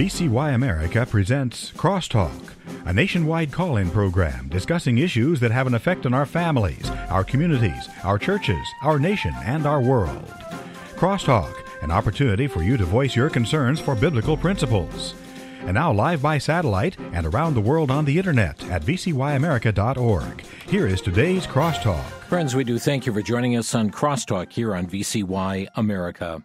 VCY America presents Crosstalk, a nationwide call in program discussing issues that have an effect on our families, our communities, our churches, our nation, and our world. Crosstalk, an opportunity for you to voice your concerns for biblical principles. And now, live by satellite and around the world on the internet at vcyamerica.org. Here is today's Crosstalk. Friends, we do thank you for joining us on Crosstalk here on VCY America.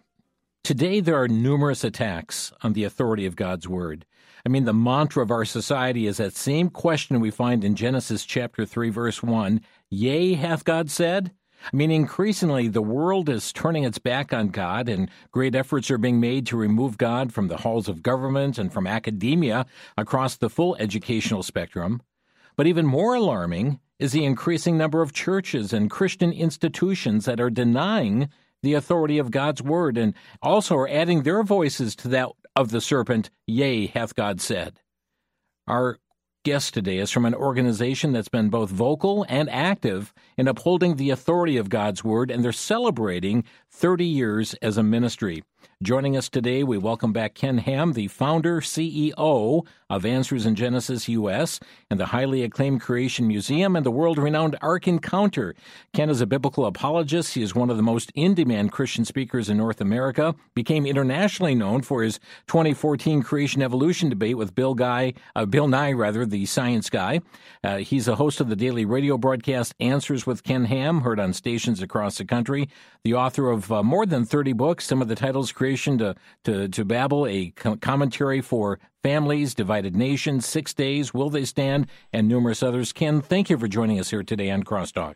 Today, there are numerous attacks on the authority of God's Word. I mean, the mantra of our society is that same question we find in Genesis chapter 3, verse 1 Yea, hath God said? I mean, increasingly, the world is turning its back on God, and great efforts are being made to remove God from the halls of government and from academia across the full educational spectrum. But even more alarming is the increasing number of churches and Christian institutions that are denying the authority of God's word, and also are adding their voices to that of the serpent, Yea, hath God said. Our guest today is from an organization that's been both vocal and active in upholding the authority of God's word, and they're celebrating 30 years as a ministry. Joining us today, we welcome back Ken Ham, the founder, CEO of Answers in Genesis US and the highly acclaimed Creation Museum and the world renowned Ark Encounter. Ken is a biblical apologist. He is one of the most in demand Christian speakers in North America, became internationally known for his 2014 Creation Evolution debate with Bill Guy, uh, Bill Nye, rather, the science guy. Uh, he's a host of the daily radio broadcast Answers with Ken Ham, heard on stations across the country. The author of uh, more than 30 books, some of the titles creation to, to, to Babel, a commentary for families, divided nations, six days, will they stand, and numerous others. Ken, thank you for joining us here today on Crosstalk.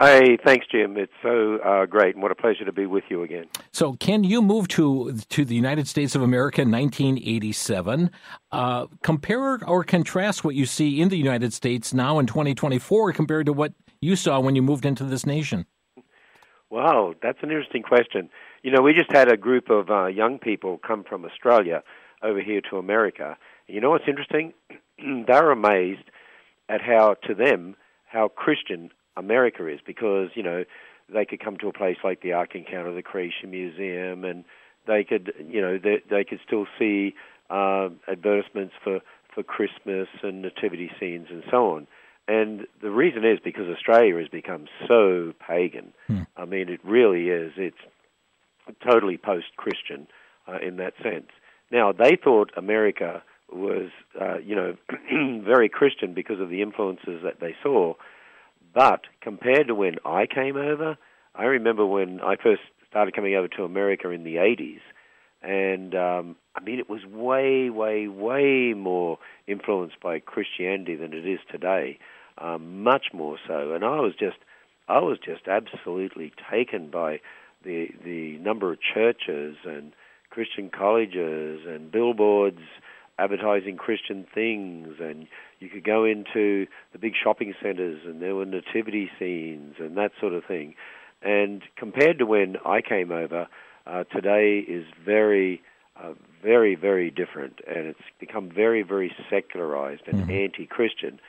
Hey, thanks, Jim. It's so uh, great, and what a pleasure to be with you again. So, Ken, you moved to to the United States of America in 1987. Uh, compare or contrast what you see in the United States now in 2024 compared to what you saw when you moved into this nation. Wow, that's an interesting question. You know, we just had a group of uh, young people come from Australia over here to America. You know what's interesting? They're amazed at how, to them, how Christian America is because, you know, they could come to a place like the Ark Encounter, the Creation Museum, and they could, you know, they, they could still see uh, advertisements for, for Christmas and nativity scenes and so on. And the reason is because Australia has become so pagan. Hmm. I mean, it really is. It's totally post-Christian uh, in that sense. Now, they thought America was, uh, you know, very Christian because of the influences that they saw. But compared to when I came over, I remember when I first started coming over to America in the 80s, and um, I mean, it was way, way, way more influenced by Christianity than it is today, um, much more so. And I was just, I was just absolutely taken by the the number of churches and Christian colleges and billboards advertising Christian things, and you could go into the big shopping centers and there were nativity scenes and that sort of thing. And compared to when I came over, uh, today is very, uh, very, very different, and it's become very, very secularized and mm-hmm. anti-Christian.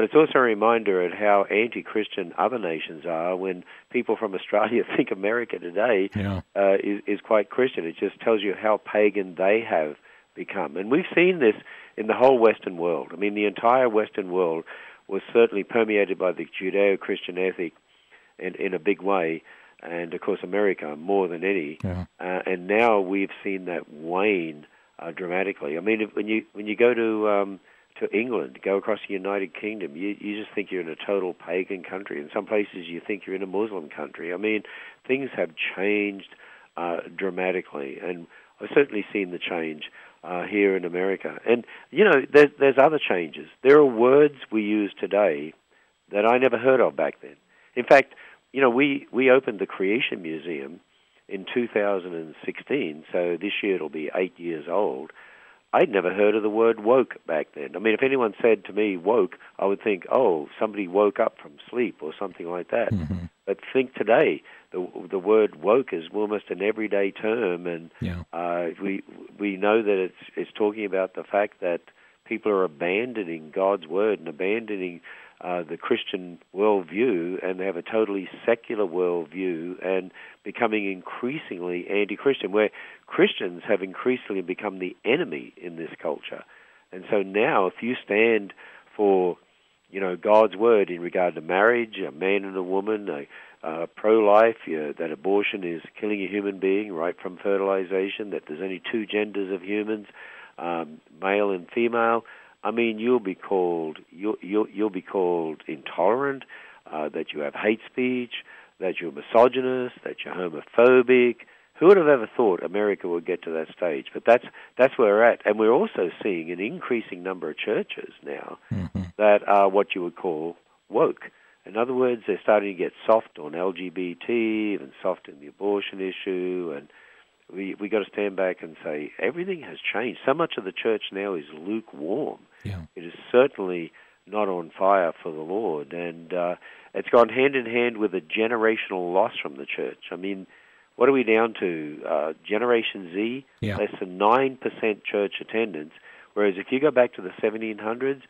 But it's also a reminder of how anti-Christian other nations are when people from Australia think America today yeah. uh, is, is quite Christian. It just tells you how pagan they have become. And we've seen this in the whole Western world. I mean, the entire Western world was certainly permeated by the Judeo-Christian ethic in, in a big way, and of course America more than any. Yeah. Uh, and now we've seen that wane uh, dramatically. I mean, if, when you when you go to um, to England, go across the United Kingdom, you you just think you're in a total pagan country. In some places, you think you're in a Muslim country. I mean, things have changed uh, dramatically, and I've certainly seen the change uh, here in America. And you know, there's there's other changes. There are words we use today that I never heard of back then. In fact, you know, we we opened the Creation Museum in 2016, so this year it'll be eight years old. I'd never heard of the word woke back then. I mean, if anyone said to me woke, I would think, oh, somebody woke up from sleep or something like that. Mm-hmm. But think today, the the word woke is almost an everyday term, and yeah. uh, we we know that it's it's talking about the fact that people are abandoning God's word and abandoning uh, the Christian worldview and they have a totally secular worldview and becoming increasingly anti-Christian, where Christians have increasingly become the enemy in this culture. And so now, if you stand for, you know, God's word in regard to marriage, a man and a woman, a, uh, pro-life, you that abortion is killing a human being right from fertilization, that there's only two genders of humans, um, male and female. I mean, you'll be called you'll you'll, you'll be called intolerant, uh, that you have hate speech, that you're misogynist, that you're homophobic. Who would have ever thought America would get to that stage? But that's that's where we're at, and we're also seeing an increasing number of churches now mm-hmm. that are what you would call woke. In other words, they're starting to get soft on LGBT and soft in the abortion issue, and we we got to stand back and say everything has changed. So much of the church now is lukewarm. Yeah. It is certainly not on fire for the Lord, and uh, it's gone hand in hand with a generational loss from the church. I mean, what are we down to? Uh, Generation Z, yeah. less than nine percent church attendance. Whereas if you go back to the 1700s,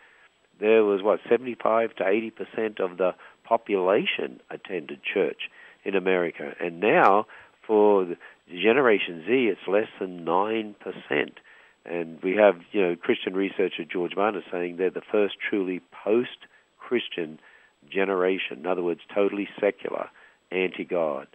there was what 75 to 80 percent of the population attended church in America, and now for the Generation Z, it's less than nine percent. And we have, you know, Christian researcher George Barna saying they're the first truly post-Christian generation. In other words, totally secular, anti-God.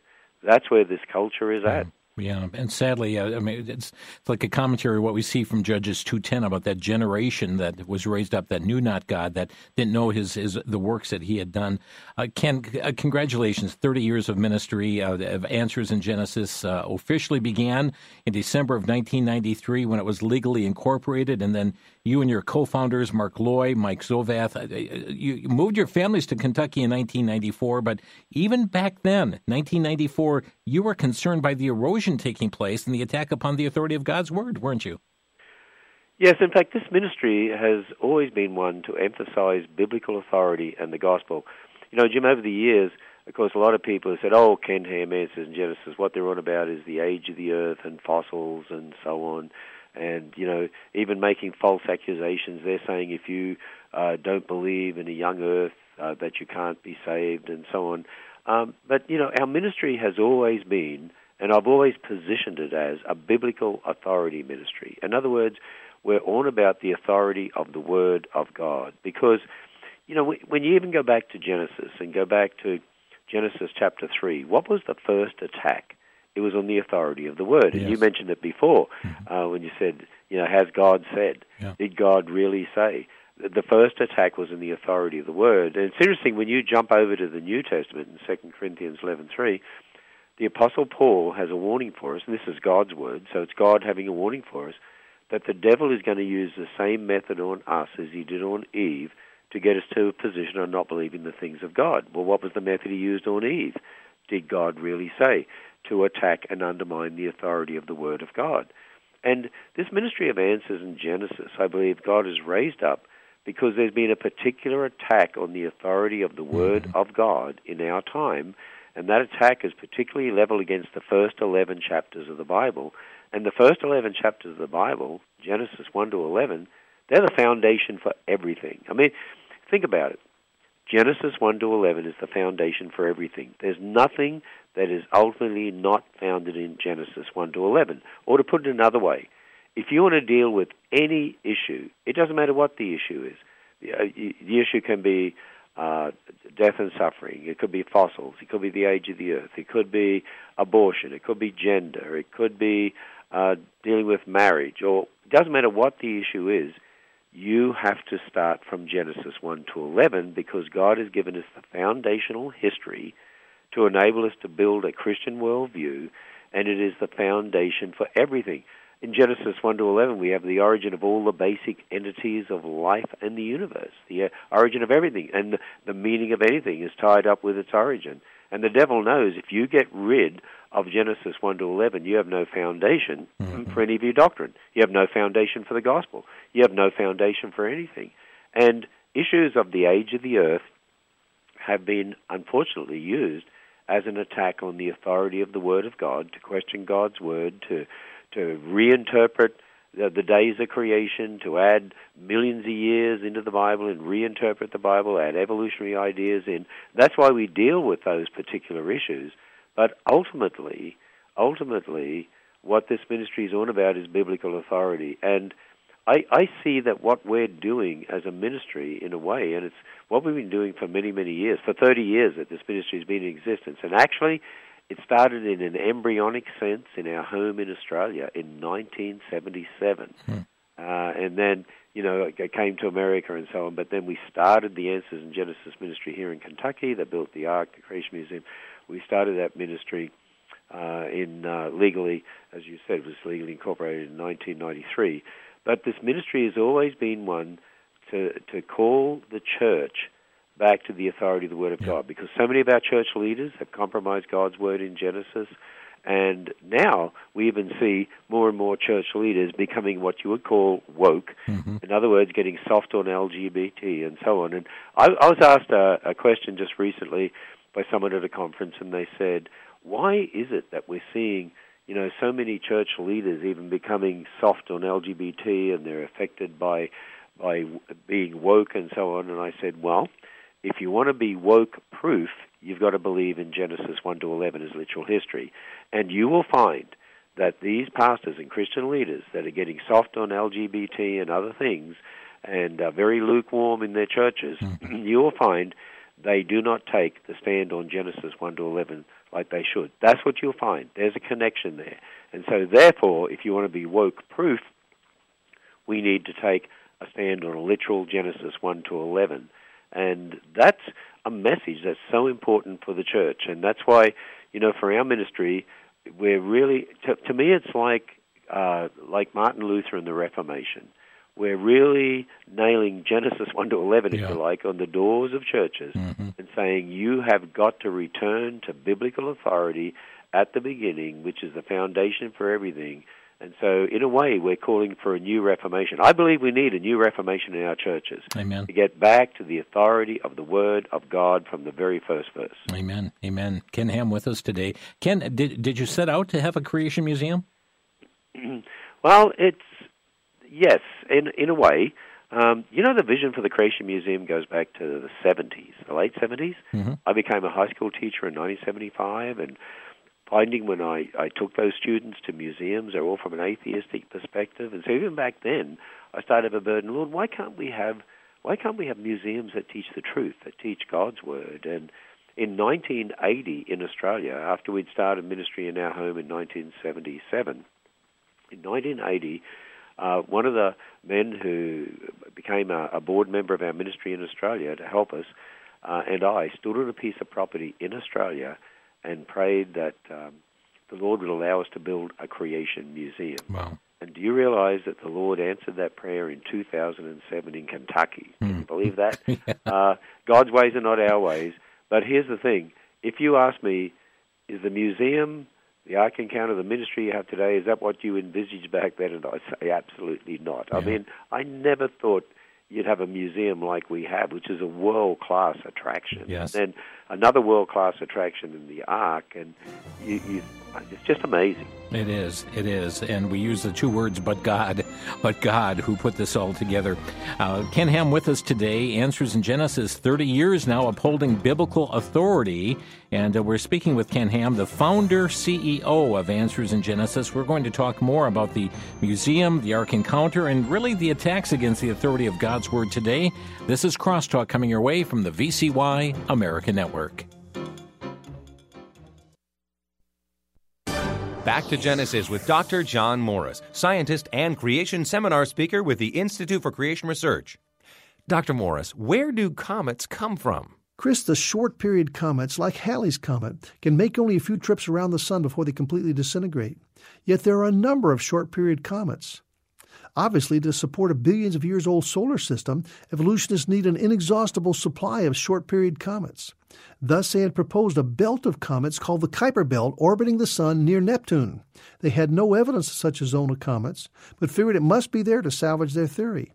That's where this culture is at. Mm. Yeah, and sadly, uh, I mean, it's, like a commentary of what we see from Judges two ten about that generation that was raised up that knew not God, that didn't know his, his the works that he had done. Uh, Ken, uh, congratulations! Thirty years of ministry uh, of Answers in Genesis uh, officially began in December of nineteen ninety three when it was legally incorporated, and then you and your co-founders, Mark Looy, Mike Zovath, uh, you moved your families to Kentucky in 1994. But even back then, 1994, you were concerned by the erosion taking place and the attack upon the authority of God's word, weren't you? Yes, in fact, this ministry has always been one to emphasize biblical authority and the gospel. You know, Jim, over the years, of course, a lot of people have said, oh, Ken Ham answers in Genesis. What they're on about is the age of the earth and fossils and so on and you know even making false accusations. They're saying if you uh, don't believe in a young earth uh, that you can't be saved and so on. Um, but you know our ministry has always been, and I've always positioned it as a biblical authority ministry. In other words, we're on about the authority of the Word of God because you know when you even go back to Genesis and go back to Genesis chapter three, what was the first attack? it was on the authority of the word. And you mentioned it before mm-hmm. uh, when you said, you know, has God said? Yeah. Did God really say? The first attack was in the authority of the word. And it's interesting when you jump over to the New Testament in 2 Corinthians 11:3, the apostle Paul has a warning for us, and this is God's word, so it's God having a warning for us that the devil is going to use the same method on us as he did on Eve to get us to a position of not believing the things of God. Well, what was the method he used on Eve? Did God really say? to attack and undermine the authority of the Word of God. And this ministry of answers in Genesis, I believe God has raised up because there's been a particular attack on the authority of the Word mm-hmm. of God in our time, and that attack is particularly leveled against the first 11 chapters of the Bible. And the first 11 chapters of the Bible, Genesis 1 to 11, they're the foundation for everything. I mean, think about it. Genesis 1 to 11 is the foundation for everything. There's nothing that is ultimately not founded in Genesis 1 to 11. Or to put it another way, if you want to deal with any issue, it doesn't matter what the issue is. The, uh, the issue can be uh, death and suffering. It could be fossils. It could be the age of the earth. It could be abortion. It could be gender. It could be uh, dealing with marriage. Or it doesn't matter what the issue is you have to start from Genesis 1 to 11 because God has given us the foundational history to enable us to build a Christian worldview, and it is the foundation for everything. In Genesis 1 to 11, we have the origin of all the basic entities of life and the universe, the uh, origin of everything, and the meaning of anything is tied up with its origin. And the devil knows if you get rid of Genesis 1 to 11, you have no foundation mm-hmm. for any of your doctrine. You have no foundation for the gospel. You have no foundation for anything. And issues of the age of the earth have been unfortunately used as an attack on the authority of the Word of God, to question God's Word, to to reinterpret the, the days of creation, to add millions of years into the Bible and reinterpret the Bible, add evolutionary ideas in. That's why we deal with those particular issues. But ultimately, ultimately, what this ministry is all about is biblical authority. And I, I see that what we're doing as a ministry, in a way, and it's what we've been doing for many, many years, for 30 years that this ministry has been in existence. And actually, it started in an embryonic sense in our home in Australia in 1977. Hmm. Uh, and then, you know, it came to America and so on. But then we started the Answers in Genesis ministry here in Kentucky. They built the Ark, the Creation Museum. We started that ministry uh, in uh, legally, as you said, was legally incorporated in 1993. But this ministry has always been one to to call the church back to the authority of the Word of yeah. God, because so many of our church leaders have compromised God's Word in Genesis. And now we even see more and more church leaders becoming what you would call woke. Mm-hmm. In other words, getting soft on LGBT and so on. And I, I was asked a, a question just recently by someone at a conference, and they said, why is it that we're seeing, you know, so many church leaders even becoming soft on LGBT and they're affected by by being woke and so on? And I said, well, if you want to be woke proof, you've got to believe in Genesis 1 to 11 as literal history. And you will find that these pastors and Christian leaders that are getting soft on LGBT and other things and are very lukewarm in their churches, mm-hmm. you will find they do not take the stand on Genesis 1 to 11 like they should. That's what you'll find. There's a connection there. And so, therefore, if you want to be woke proof, we need to take a stand on a literal Genesis 1 to 11. And that's a message that's so important for the church. And that's why, you know, for our ministry, we're really, to, to me, it's like, uh, like Martin Luther and the Reformation we're really nailing Genesis 1 to 11, if yeah. you like, on the doors of churches mm-hmm. and saying you have got to return to biblical authority at the beginning, which is the foundation for everything. And so, in a way, we're calling for a new reformation. I believe we need a new reformation in our churches. Amen. To get back to the authority of the Word of God from the very first verse. Amen. Amen. Ken Ham with us today. Ken, did, did you set out to have a creation museum? well, it's yes, in in a way. Um, you know, the vision for the Creation Museum goes back to the 70s, the late 70s. Mm-hmm. I became a high school teacher in 1975, and finding when I, I took those students to museums, they're all from an atheistic perspective. And so even back then, I started a burden, Lord, why can't we have why can't we have museums that teach the truth, that teach God's word? And in 1980 in Australia, after we'd started ministry in our home in 1977, in 1980 uh, one of the men who became a, a, board member of our ministry in Australia to help us uh, and I stood on a piece of property in Australia and prayed that um, the Lord would allow us to build a creation museum. Wow. And do you realize that the Lord answered that prayer in 2007 in Kentucky? Can you hmm. believe that? yeah. uh, God's ways are not our ways. But here's the thing if you ask me, is the museum the Ark Encounter, the ministry you have today, is that what you envisaged back then? And I say absolutely not. Yeah. I mean, I never thought you'd have a museum like we have, which is a world class attraction. Yes. And then another world class attraction in the Ark, and you, you it's just amazing. It is. It is. And we use the two words, but God, but God, who put this all together. Uh, Ken Ham with us today. Answers in Genesis, 30 years now upholding biblical authority. And uh, we're speaking with Ken Ham, the founder, CEO of Answers in Genesis. We're going to talk more about the museum, the Ark Encounter, and really the attacks against the authority of God's Word today. This is Crosstalk coming your way from the VCY America Network. Back to Genesis with Dr. John Morris, scientist and creation seminar speaker with the Institute for Creation Research. Dr. Morris, where do comets come from? Chris, the short period comets, like Halley's Comet, can make only a few trips around the Sun before they completely disintegrate. Yet there are a number of short period comets. Obviously, to support a billions of years old solar system, evolutionists need an inexhaustible supply of short period comets. Thus, they had proposed a belt of comets called the Kuiper Belt orbiting the Sun near Neptune. They had no evidence of such a zone of comets, but figured it must be there to salvage their theory.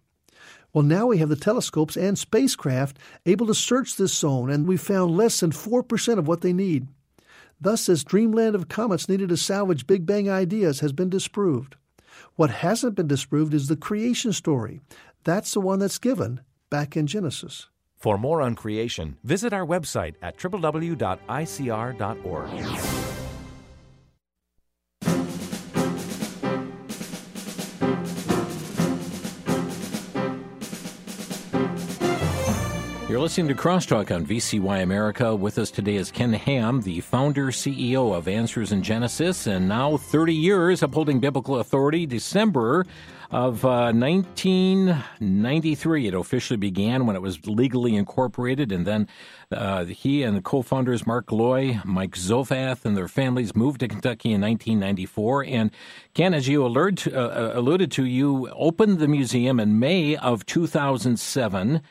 Well, now we have the telescopes and spacecraft able to search this zone, and we've found less than 4% of what they need. Thus, this dreamland of comets needed to salvage Big Bang ideas has been disproved. What hasn't been disproved is the creation story. That's the one that's given back in Genesis. For more on creation, visit our website at www.icr.org. You're listening to Crosstalk on VCY America. With us today is Ken Ham, the founder CEO of Answers in Genesis, and now 30 years upholding biblical authority. December of uh, 1993, it officially began when it was legally incorporated, and then uh, he and the co-founders Mark Looy, Mike Zovath, and their families moved to Kentucky in 1994. And Ken, as you to, uh, uh, alluded to you opened the museum in May of 2007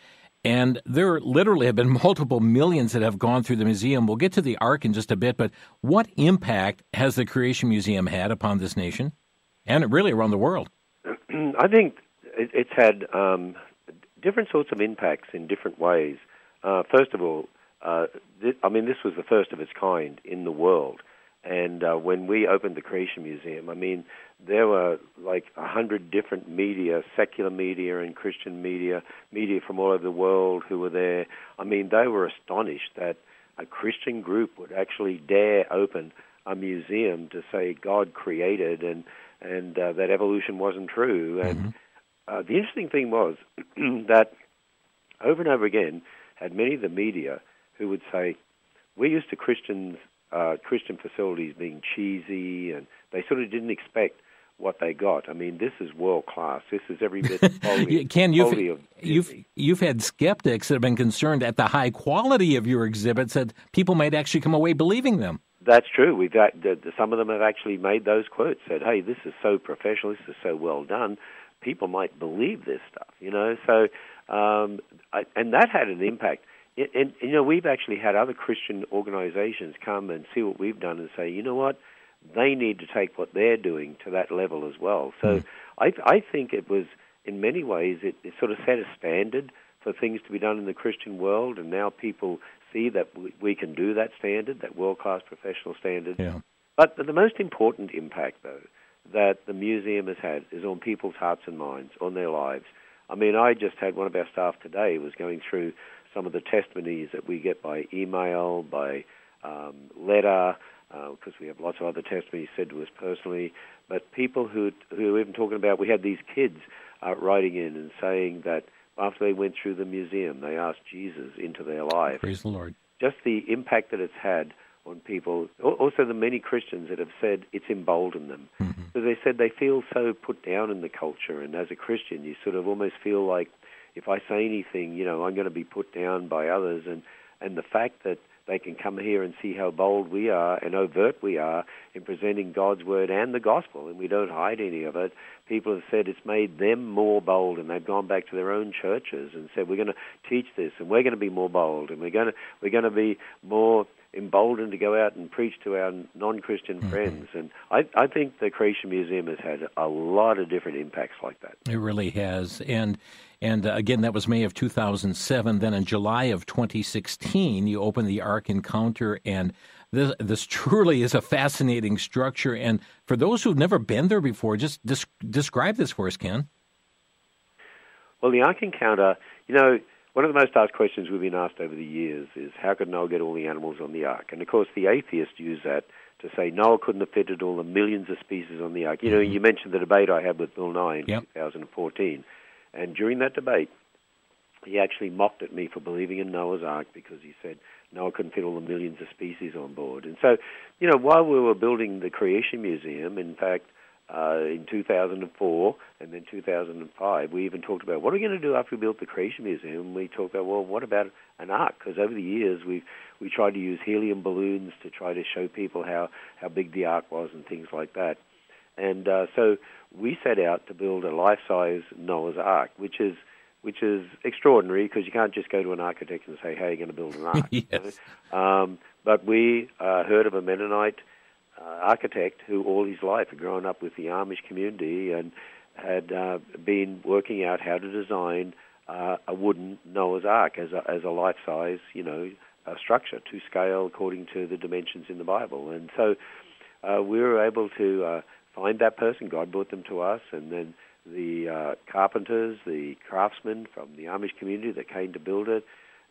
and there literally have been multiple millions that have gone through the museum. We'll get to the Ark in just a bit, but what impact has the Creation Museum had upon this nation and really around the world? I think it's had um, different sorts of impacts in different ways. Uh, first of all, uh, th- I mean, this was the first of its kind in the world. And uh, when we opened the Creation Museum, I mean, there were like a hundred different media, secular media and Christian media, media from all over the world who were there. I mean, they were astonished that a Christian group would actually dare open a museum to say God created and and uh, that evolution wasn't true. And mm-hmm. uh, the interesting thing was that over and over again, had many of the media who would say, "We're used to Christians, uh, Christian facilities being cheesy," and they sort of didn't expect what they got. I mean, this is world class. This is every bit quality, Ken, you've, of you've you've had skeptics that have been concerned at the high quality of your exhibits that people might actually come away believing them. That's true. We've got, some of them have actually made those quotes. Said, "Hey, this is so professional. This is so well done. People might believe this stuff." You know, so um, I, and that had an impact. And, and you know, we've actually had other Christian organizations come and see what we've done and say, "You know what." they need to take what they're doing to that level as well. So mm. I, I think it was, in many ways, it, it sort of set a standard for things to be done in the Christian world, and now people see that we, we can do that standard, that world class professional standard. Yeah. But the most important impact, though, that the museum has had is on people's hearts and minds, on their lives. I mean, I just had one of our staff today was going through some of the testimonies that we get by email, by um, letter, because uh, we have lots of other testimonies said to us personally. But people who who are even talking about, we had these kids uh, writing in and saying that after they went through the museum, they asked Jesus into their life. Praise the Lord. Just the impact that it's had on people. Also, the many Christians that have said it's emboldened them. Mm-hmm. So they said they feel so put down in the culture, and as a Christian, you sort of almost feel like if I say anything, you know, I'm going to be put down by others. And and the fact that they can come here and see how bold we are and overt we are in presenting God's word and the gospel, and we don't hide any of it. People have said it's made them more bold, and they've gone back to their own churches and said, "We're going to teach this, and we're going to be more bold, and we're going to we're going to be more emboldened to go out and preach to our non-Christian mm-hmm. friends." And I, I think the Creation Museum has had a lot of different impacts like that. It really has, and and uh, again, that was May of 2007. Then in July of 2016, you opened the Ark Encounter, and this, this truly is a fascinating structure. And for those who've never been there before, just des- describe this for us, Ken. Well, the Ark Encounter, you know, one of the most asked questions we've been asked over the years is how could Noah get all the animals on the ark? And of course, the atheists use that to say Noah couldn't have fitted all the millions of species on the ark. You know, mm-hmm. you mentioned the debate I had with Bill Nye in yep. 2014. And during that debate, he actually mocked at me for believing in Noah's Ark because he said Noah couldn't fit all the millions of species on board. And so, you know, while we were building the Creation Museum, in fact, uh, in 2004 and then 2005, we even talked about what are we going to do after we built the Creation Museum. We talked about, well, what about an ark? Because over the years, we we tried to use helium balloons to try to show people how how big the ark was and things like that. And uh, so we set out to build a life-size Noah's Ark, which is which is extraordinary because you can't just go to an architect and say, "Hey, you're going to build an ark." yes. um, but we uh, heard of a Mennonite uh, architect who, all his life, had grown up with the Amish community and had uh, been working out how to design uh, a wooden Noah's Ark as a, as a life-size, you know, structure to scale according to the dimensions in the Bible. And so uh, we were able to uh, find that person. God brought them to us, and then the uh, carpenters, the craftsmen from the Amish community that came to build it,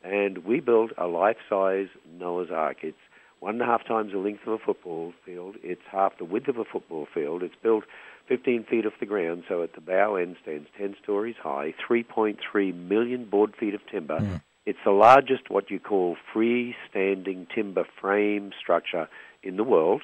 and we built a life-size Noah's Ark. It's one and a half times the length of a football field. It's half the width of a football field. It's built 15 feet off the ground, so at the bow end stands 10 stories high, 3.3 million board feet of timber. Mm. It's the largest, what you call freestanding timber frame structure in the world.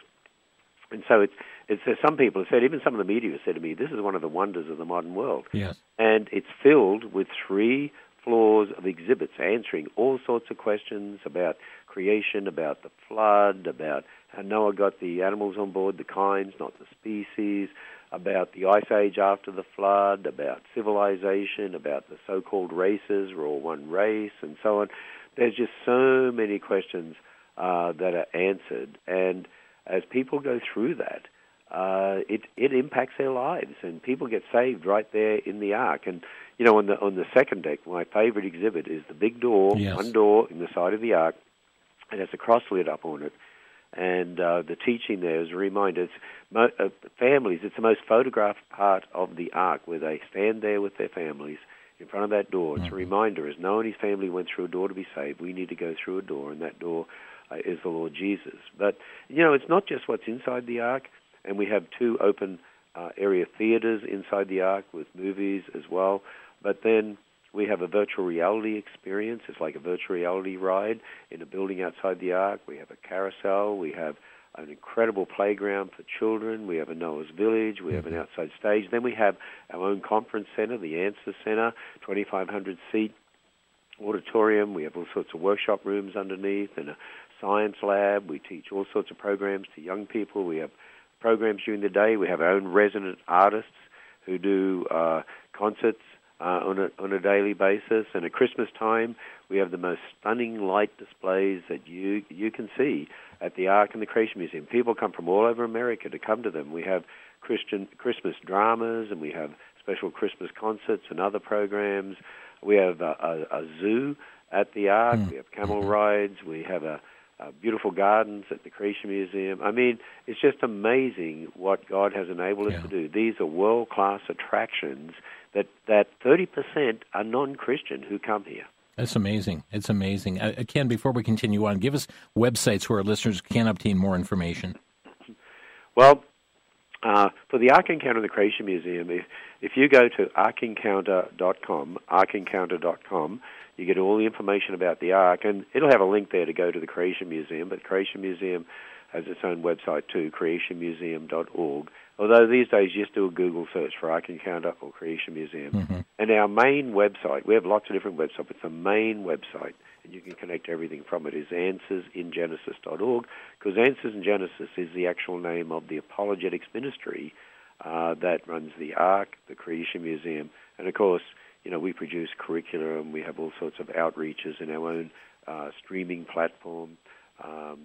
And so it's, it's uh, some people have said, even some of the media have said to me, this is one of the wonders of the modern world. Yes. And it's filled with three floors of exhibits answering all sorts of questions about creation, about the flood, about how Noah got the animals on board, the kinds, not the species, about the ice age after the flood, about civilization, about the so-called races, we're all one race, and so on. There's just so many questions uh, that are answered, and as people go through that, uh, it it impacts their lives, and people get saved right there in the ark. And you know, on the on the second deck, my favorite exhibit is the big door, yes. one door in the side of the ark, and has a cross lit up on it. And uh, the teaching there is a reminder. It's mo- uh, families. It's the most photographed part of the ark, where they stand there with their families in front of that door. It's mm-hmm. a reminder. As Noah and his family went through a door to be saved, we need to go through a door, and that door uh, is the Lord Jesus. But you know, it's not just what's inside the ark, and we have two open uh, area theaters inside the ark with movies as well. But then we have a virtual reality experience. It's like a virtual reality ride in a building outside the ark. We have a carousel. We have an incredible playground for children. We have a Noah's Village. We have an mm-hmm. outside stage. Then we have our own conference center, the Answer Center, 2,500 seat auditorium. We have all sorts of workshop rooms underneath and a science lab. We teach all sorts of programs to young people. We have programs during the day. We have our own resident artists who do uh, concerts uh, on a on a daily basis. And at Christmas time, we have the most stunning light displays that you you can see at the Ark and the Creation Museum. People come from all over America to come to them. We have Christian Christmas dramas, and we have special Christmas concerts and other programs. We have a, a, a zoo at the Ark. Mm. We have camel rides. We have a uh, beautiful gardens at the Creation Museum. I mean, it's just amazing what God has enabled us yeah. to do. These are world class attractions that that 30% are non Christian who come here. That's amazing. It's amazing. Uh, Ken, before we continue on, give us websites where our listeners can obtain more information. Well, uh, for the Ark Encounter in the Creation Museum, if, if you go to arkencounter.com, arkencounter.com, you get all the information about the Ark, and it'll have a link there to go to the Creation Museum. But Creation Museum has its own website too, creationmuseum.org. Although these days you just do a Google search for Ark Encounter or Creation Museum. Mm-hmm. And our main website, we have lots of different websites, but the main website, and you can connect everything from it, is answersingenesis.org, because Answers in Genesis is the actual name of the apologetics ministry uh, that runs the Ark, the Creation Museum, and of course, you know, we produce curriculum. We have all sorts of outreaches in our own uh, streaming platform um,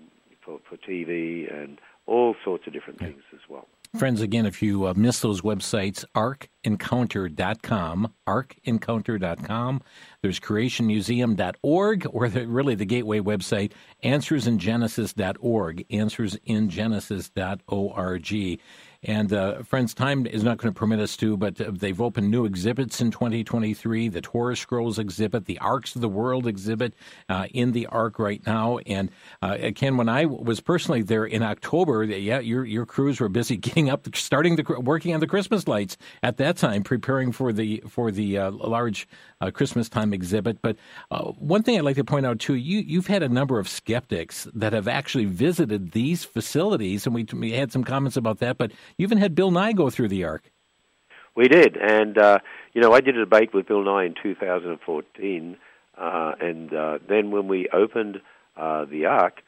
for, for TV and all sorts of different things as well. Friends, again, if you uh, miss those websites, arkencounter.com, arkencounter.com. There's creationmuseum.org, or the, really the gateway website, answersingenesis.org, answersingenesis.org. And uh, friends, time is not going to permit us to, but they've opened new exhibits in 2023. The Torah Scrolls exhibit, the Arks of the World exhibit uh, in the Ark right now. And uh, Ken, when I was personally there in October, yeah, your your crews were busy getting up, starting the working on the Christmas lights at that time, preparing for the for the uh, large uh, Christmas time exhibit. But one thing I'd like to point out too, you you've had a number of skeptics that have actually visited these facilities, and we, we had some comments about that, but you even had Bill Nye go through the Ark. We did, and uh, you know, I did a debate with Bill Nye in 2014, uh, and uh, then when we opened uh, the Ark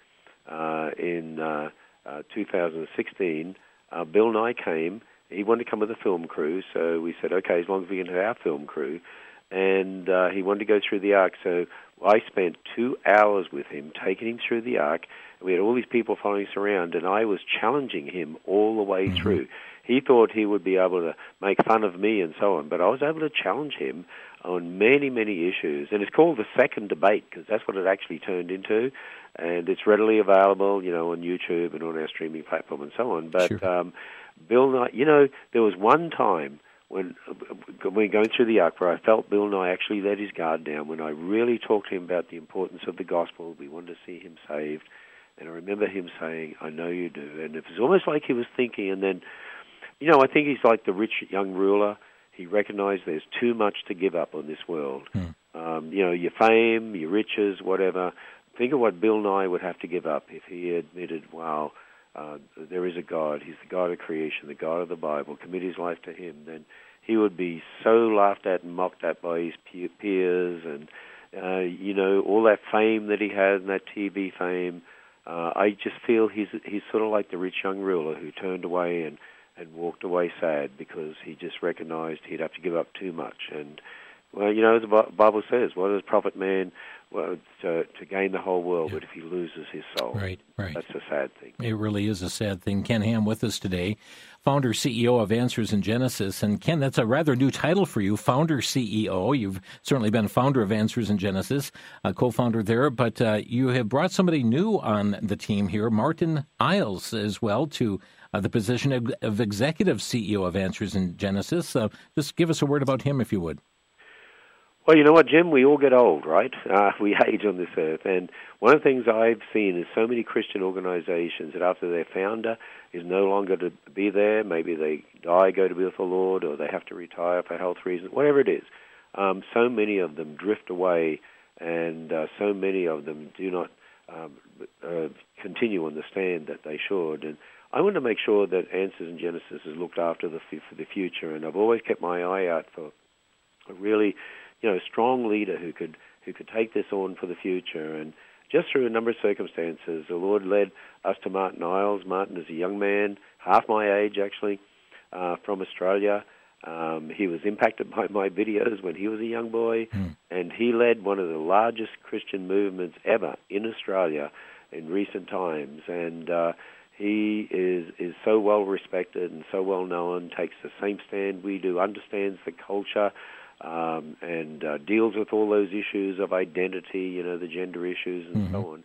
uh, in uh, uh, 2016, uh, Bill Nye came. He wanted to come with a film crew, so we said, okay, as long as we can have our film crew, and uh, he wanted to go through the Ark. So I spent two hours with him, taking him through the Ark, we had all these people following us around, and I was challenging him all the way mm-hmm. through. He thought he would be able to make fun of me and so on, but I was able to challenge him on many, many issues. And it's called the second debate because that's what it actually turned into. and it's readily available, you know, on YouTube and on our streaming platform and so on. But Sure. um, Bill you know, there was one time when when going through the ark where I felt Bill Nye actually let his guard down when I really talked to him about the importance of the gospel. We wanted to see him saved, and I remember him saying, "I know you do," and it was almost like he was thinking. And then, you know, I think he's like the rich young ruler. He recognized there's too much to give up on this world. Um, you know, your fame, your riches, whatever. Think of what Bill Nye would have to give up if he admitted, "Wow." Uh, there is a God. He's the God of creation, the God of the Bible. Commit his life to Him. Then he would be so laughed at and mocked at by his peers, and uh, you know all that fame that he had and that TV fame. Uh, I just feel he's he's sort of like the rich young ruler who turned away and and walked away sad because he just recognized he'd have to give up too much. And well, you know the Bible says, "What does profit man well, to, to gain the whole world, but if he loses his soul?" Right, right. That's a sad thing. It really is a sad thing. Ken Ham with us today, founder CEO of Answers in Genesis. And Ken, that's a rather new title for you, founder CEO. You've certainly been founder of Answers in Genesis, a co-founder there, but uh, you have brought somebody new on the team here, Martyn Iles, as well, to uh, the position of, of executive CEO of Answers in Genesis. Uh, just give us a word about him, if you would. Well, you know what, Jim? We all get old, right? Uh, we age on this earth. And one of the things I've seen is so many Christian organizations that after their founder is no longer to be there, maybe they die, go to be with the Lord, or they have to retire for health reasons, whatever it is, um, so many of them drift away, and uh, so many of them do not um, uh, continue on the stand that they should. And I want to make sure that Answers in Genesis is looked after the, for the future, and I've always kept my eye out for a really you know, strong leader who could who could take this on for the future. And just through a number of circumstances, the Lord led us to Martyn Iles. Martyn is a young man, half my age actually, uh, from Australia. Um, he was impacted by my videos when he was a young boy, and he led one of the largest Christian movements ever in Australia in recent times. And uh, he is is so well respected and so well known. Takes the same stand we do. Understands the culture um, and uh, deals with all those issues of identity, you know, the gender issues and so on.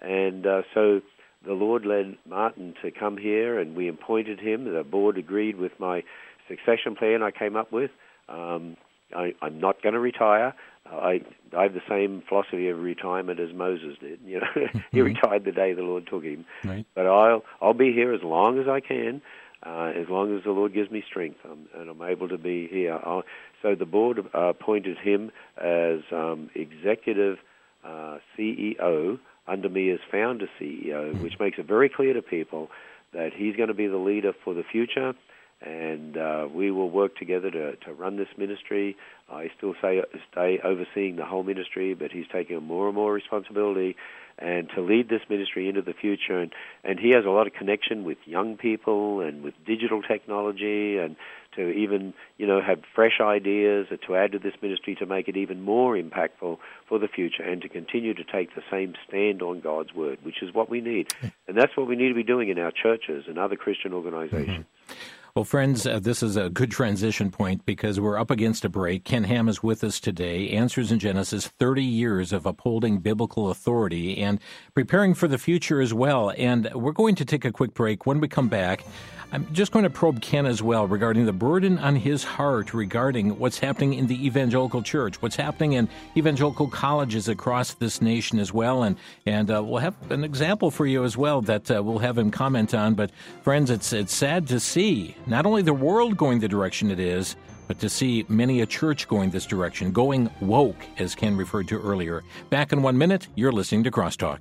And uh, so the Lord led Martyn to come here, and we appointed him. The board agreed with my succession plan I came up with. Um, I, I'm not going to retire. I, I have the same philosophy of retirement as Moses did. You know, he retired the day the Lord took him. Right. But I'll I'll be here as long as I can, uh, as long as the Lord gives me strength, um, and I'm able to be here. I'll, so the board uh, appointed him as um, executive uh, CEO under me as founder CEO, which makes it very clear to people that he's going to be the leader for the future, and uh, we will work together to, to run this ministry. I still say stay overseeing the whole ministry, but he's taking on more and more responsibility and to lead this ministry into the future. And, and he has a lot of connection with young people and with digital technology and to even, you know, have fresh ideas to add to this ministry to make it even more impactful for the future and to continue to take the same stand on God's Word, which is what we need. And that's what we need to be doing in our churches and other Christian organizations. Mm-hmm. Well, friends, uh, this is a good transition point because we're up against a break. Ken Ham is with us today. Answers in Genesis 30 years of upholding biblical authority and preparing for the future as well. And we're going to take a quick break. When we come back, I'm just going to probe Ken as well regarding the burden on his heart regarding what's happening in the evangelical church, what's happening in evangelical colleges across this nation as well. And, and uh, we'll have an example for you as well that uh, we'll have him comment on. But, friends, it's, it's sad to see not only the world going the direction it is, but to see many a church going this direction, going woke, as Ken referred to earlier. Back in one minute, you're listening to Crosstalk.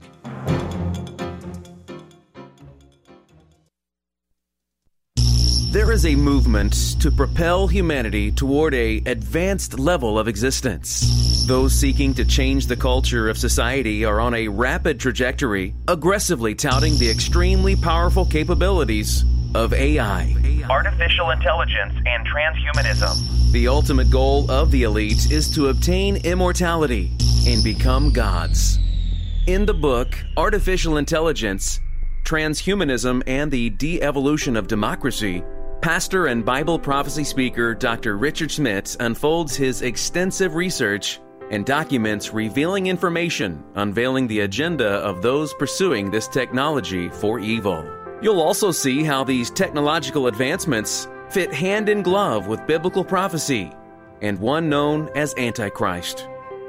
There is a movement to propel humanity toward a advanced level of existence. Those seeking to change the culture of society are on a rapid trajectory, aggressively touting the extremely powerful capabilities of AI. artificial intelligence, and transhumanism. The ultimate goal of the elite is to obtain immortality and become gods. In the book Artificial Intelligence, Transhumanism, and the De Evolution of Democracy, pastor and Bible prophecy speaker Dr. Richard Schmidt unfolds his extensive research and documents revealing information unveiling the agenda of those pursuing this technology for evil. You'll also see how these technological advancements fit hand in glove with biblical prophecy and one known as Antichrist.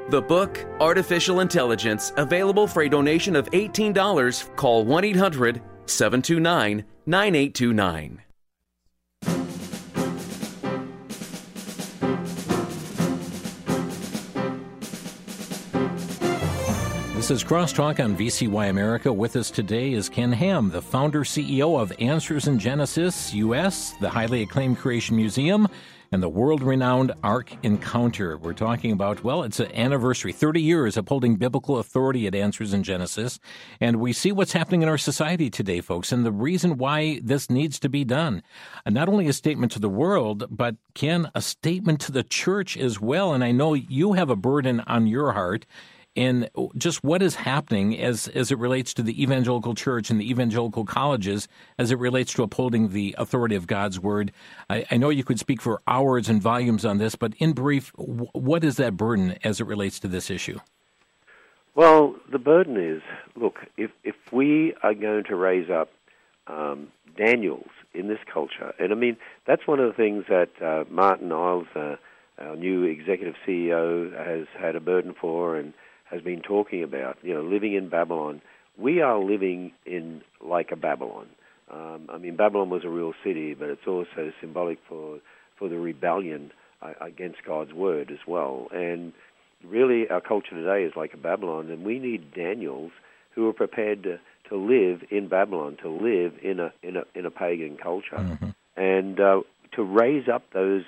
The book, Artificial Intelligence, available for a donation of $18. Call 1 800 729 9829. This is Crosstalk on VCY America. With us today is Ken Ham, the founder CEO of Answers in Genesis US, the highly acclaimed Creation Museum, and the world renowned Ark Encounter. We're talking about, well, it's an anniversary, 30 years upholding biblical authority at Answers in Genesis. And we see what's happening in our society today, folks, and the reason why this needs to be done. And not only a statement to the world, but, Ken, a statement to the church as well. And I know you have a burden on your heart in just what is happening as as it relates to the evangelical church and the evangelical colleges as it relates to upholding the authority of God's word. I, I know you could speak for hours and volumes on this, but in brief, what is that burden as it relates to this issue? Well, the burden is look, if if we are going to raise up um, Daniels in this culture, and I mean that's one of the things that uh, Martyn Iles, uh, our new executive CEO, has had a burden for, and has been talking about, you know, living in Babylon. We are living in like a Babylon. Um, I mean, Babylon was a real city, but it's also symbolic for for the rebellion uh, against God's word as well. And really, our culture today is like a Babylon, and we need Daniels who are prepared to, to live in Babylon, to live in a in a in a pagan culture, mm-hmm. and uh, to raise up those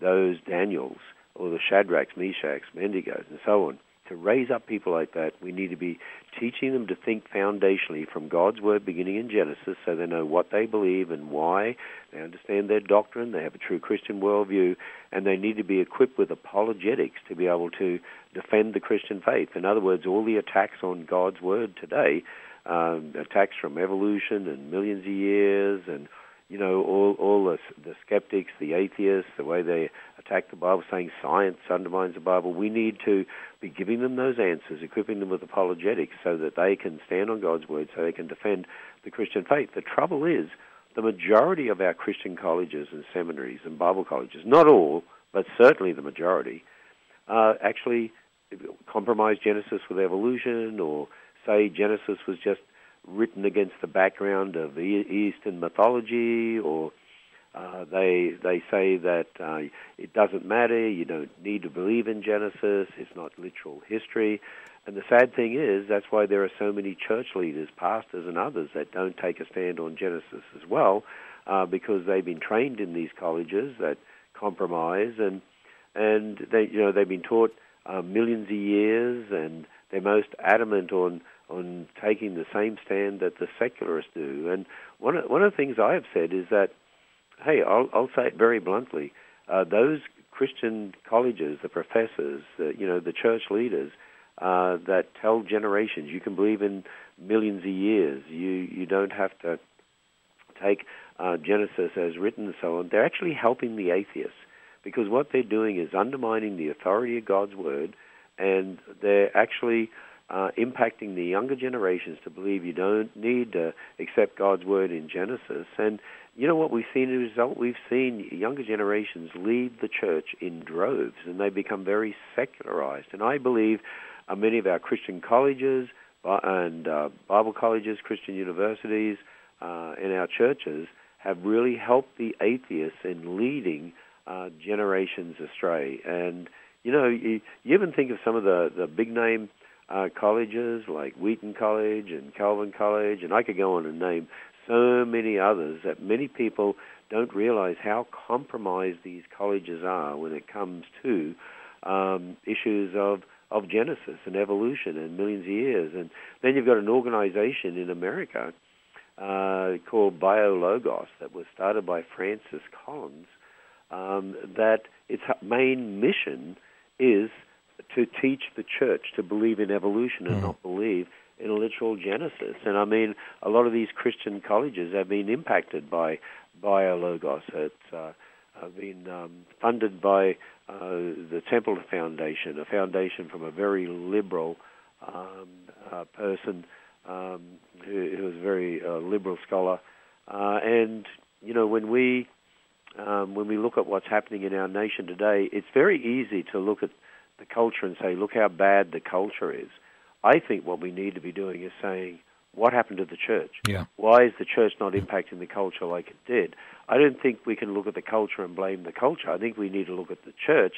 those Daniels or the Shadrachs, Meshachs, Abednegos, and so on to raise up people like that, we need to be teaching them to think foundationally from God's Word beginning in Genesis so they know what they believe and why. They understand their doctrine, they have a true Christian worldview, and they need to be equipped with apologetics to be able to defend the Christian faith. In other words, all the attacks on God's Word today, um, attacks from evolution and millions of years and you know, all all the, the skeptics, the atheists, the way they attack the Bible, saying science undermines the Bible. We need to be giving them those answers, equipping them with apologetics, so that they can stand on God's word, so they can defend the Christian faith. The trouble is, the majority of our Christian colleges and seminaries and Bible colleges, not all, but certainly the majority, uh, actually compromise Genesis with evolution, or say Genesis was just written against the background of Eastern mythology, or uh, they they say that uh, it doesn't matter. You don't need to believe in Genesis. It's not literal history. And the sad thing is that's why there are so many church leaders, pastors, and others that don't take a stand on Genesis as well, uh, because they've been trained in these colleges that compromise and and they you know they've been taught uh, millions of years and they're most adamant on on taking the same stand that the secularists do. And one of, one of the things I have said is that, hey, I'll, I'll say it very bluntly, uh, those Christian colleges, the professors, uh, you know, the church leaders uh, that tell generations you can believe in millions of years, you you don't have to take uh, Genesis as written and so on. They're actually helping the atheists because what they're doing is undermining the authority of God's word, and they're actually uh, impacting the younger generations to believe you don't need to accept God's word in Genesis. And you know what we've seen as a result? We've seen younger generations leave the church in droves and they become very secularized. And I believe uh, many of our Christian colleges and uh, Bible colleges, Christian universities, uh, and our churches have really helped the atheists in leading uh, generations astray. And you know, you, you even think of some of the the big name uh, colleges like Wheaton College and Calvin College, and I could go on and name so many others that many people don't realize how compromised these colleges are when it comes to um, issues of of Genesis and evolution and millions of years. And then you've got an organization in America uh, called BioLogos that was started by Francis Collins. Um, that its main mission is to teach the church to believe in evolution and mm. not believe in a literal Genesis. And I mean, a lot of these Christian colleges have been impacted by BioLogos. It's uh, been um, funded by uh, the Templeton Foundation, a foundation from a very liberal um, uh, person um, who, who is a very uh, liberal scholar. Uh, and you know, when we um, when we look at what's happening in our nation today, it's very easy to look at the culture and say, look how bad the culture is. I think what we need to be doing is saying, what happened to the church? Yeah. Why is the church not impacting the culture like it did? I don't think we can look at the culture and blame the culture. I think we need to look at the church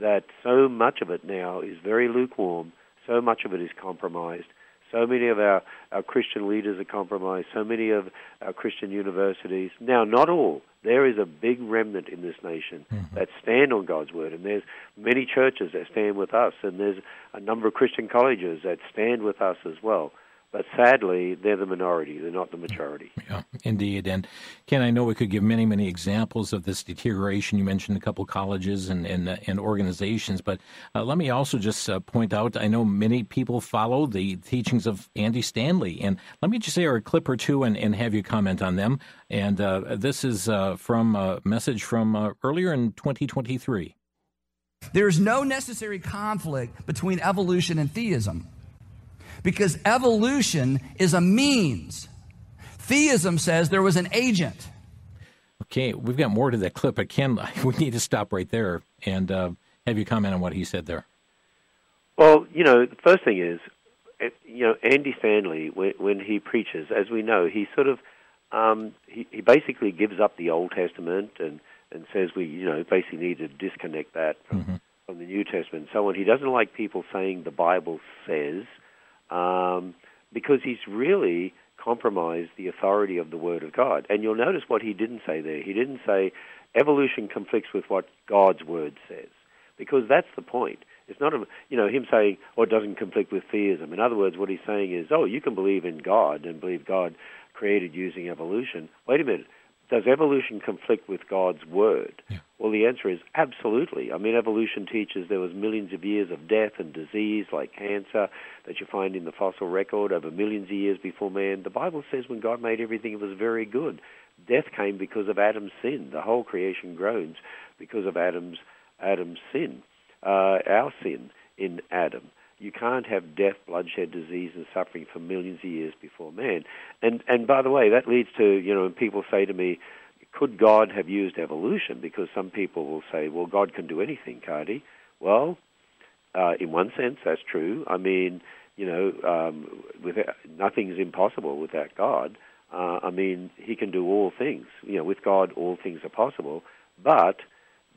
that so much of it now is very lukewarm, so much of it is compromised. So many of our, our Christian leaders are compromised, so many of our Christian universities. Now, not all. There is a big remnant in this nation mm-hmm. that stand on God's word, and there's many churches that stand with us, and there's a number of Christian colleges that stand with us as well. But sadly, they're the minority. They're not the majority. Yeah, indeed. And Ken, I know we could give many, many examples of this deterioration. You mentioned a couple colleges and and, uh, and organizations, but uh, let me also just uh, point out. I know many people follow the teachings of Andy Stanley, and let me just say a clip or two and, and have you comment on them. And uh, this is uh, from a message from uh, earlier in 2023. There is no necessary conflict between evolution and theism because evolution is a means. Theism says there was an agent. Okay, we've got more to that clip, but Ken, we need to stop right there and uh, have you comment on what he said there. Well, you know, the first thing is, eh, you know, Andy Stanley, when, when he preaches, as we know, he sort of, um, he, he basically gives up the Old Testament and, and says we, you know, basically need to disconnect that from, mm-hmm. from the New Testament and so on. He doesn't like people saying the Bible says um, because he's really compromised the authority of the Word of God. And you'll notice what he didn't say there. He didn't say evolution conflicts with what God's Word says, because that's the point. It's not, a, you know, him saying, or oh, it doesn't conflict with theism. In other words, what he's saying is, oh, you can believe in God and believe God created using evolution. Wait a minute does evolution conflict with God's word? Yeah. Well, the answer is absolutely. I mean, evolution teaches there was millions of years of death and disease, like cancer, that you find in the fossil record over millions of years before man. The Bible says when God made everything, it was very good. Death came because of Adam's sin. The whole creation groans because of Adam's Adam's sin, uh, our sin in Adam. You can't have death, bloodshed, disease, and suffering for millions of years before man. And and by the way, that leads to you know people say to me, could God have used evolution? Because some people will say, well, God can do anything, Cardy. Well, uh, in one sense, that's true. I mean, you know, um, without, nothing's impossible without God. Uh, I mean, He can do all things. You know, with God, all things are possible. But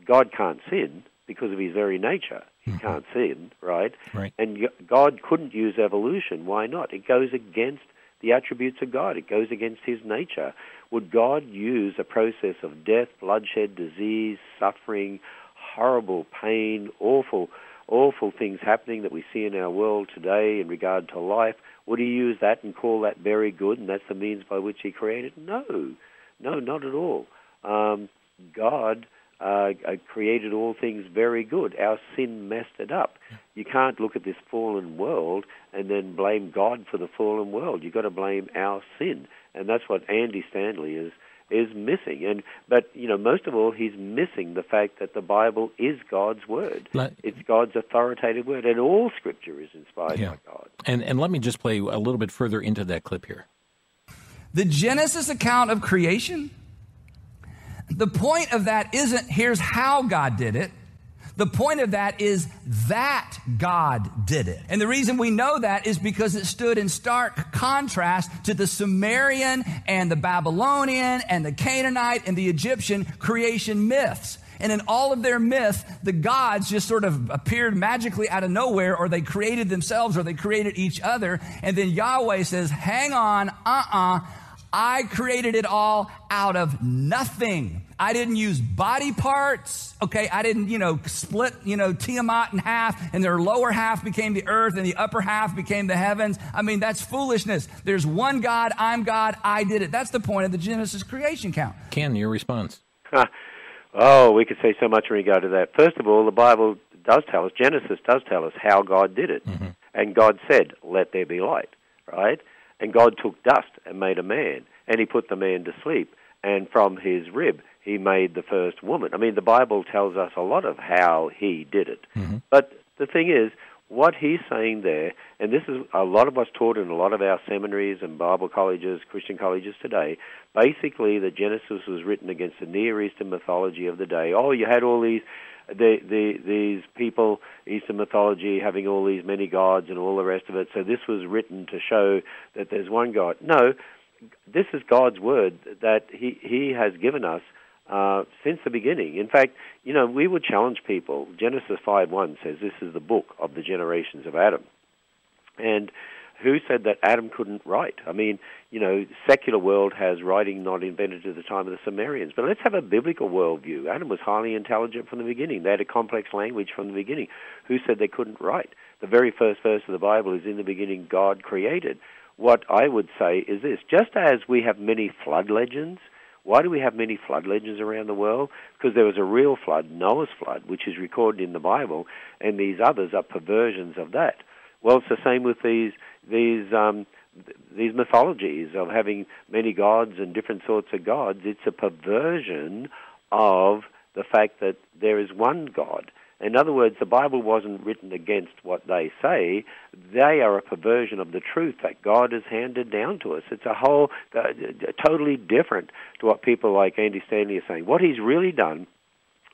God can't sin because of His very nature. He mm-hmm. can't sin, right? Right. And God couldn't use evolution. Why not? It goes against the attributes of God. It goes against His nature. Would God use a process of death, bloodshed, disease, suffering, horrible pain, awful, awful things happening that we see in our world today in regard to life? Would He use that and call that very good, and that's the means by which He created? No, no, not at all. Um, God uh, uh, created all things very good. Our sin messed it up. You can't look at this fallen world and then blame God for the fallen world. You've got to blame our sin, and that's what Andy Stanley is is missing. And but you know, most of all, he's missing the fact that the Bible is God's word. Let, it's God's authoritative word, and all Scripture is inspired yeah. by God. And and let me just play a little bit further into that clip here. The Genesis account of creation the point of that isn't here's how God did it. The point of that is that God did it. And the reason we know that is because it stood in stark contrast to the Sumerian and the Babylonian and the Canaanite and the Egyptian creation myths. And in all of their myth, the gods just sort of appeared magically out of nowhere, or they created themselves, or they created each other. And then Yahweh says, Hang on, uh uh-uh, uh I created it all out of nothing. I didn't use body parts. Okay. I didn't, you know, split, you know, Tiamat in half and their lower half became the earth and the upper half became the heavens. I mean, that's foolishness. There's one God. I'm God. I did it. That's the point of the Genesis creation count. Ken, your response? oh, we could say so much in regard to that. First of all, the Bible does tell us, Genesis does tell us how God did it. Mm-hmm. And God said, let there be light, right? And God took dust and made a man, and he put the man to sleep. and from his rib he made the first woman. I mean, the Bible tells us a lot of how he did it. Mm-hmm. But the thing is, what he's saying there, and this is a lot of what's taught in a lot of our seminaries and Bible colleges, Christian colleges today, basically the Genesis was written against the Near Eastern mythology of the day. Oh, you had all these the, the, these people, Eastern mythology, having all these many gods and all the rest of it. So this was written to show that there's one God. No, this is God's word that He He has given us uh, since the beginning. In fact, you know, we would challenge people. Genesis 5:1 says this is the book of the generations of Adam, and who said that Adam couldn't write? I mean, you know, secular world has writing not invented at the time of the Sumerians, but let's have a biblical worldview. Adam was highly intelligent from the beginning. They had a complex language from the beginning. Who said they couldn't write? The very first verse of the Bible is in the beginning God created. What I would say is this: just as we have many flood legends why do we have many flood legends around the world? Because there was a real flood, Noah's flood, which is recorded in the Bible, and these others are perversions of that. Well, it's the same with these these um, these mythologies of having many gods and different sorts of gods. It's a perversion of the fact that there is one God. In other words, the Bible wasn't written against what they say. They are a perversion of the truth that God has handed down to us. It's a whole, uh, totally different to what people like Andy Stanley are saying. What he's really done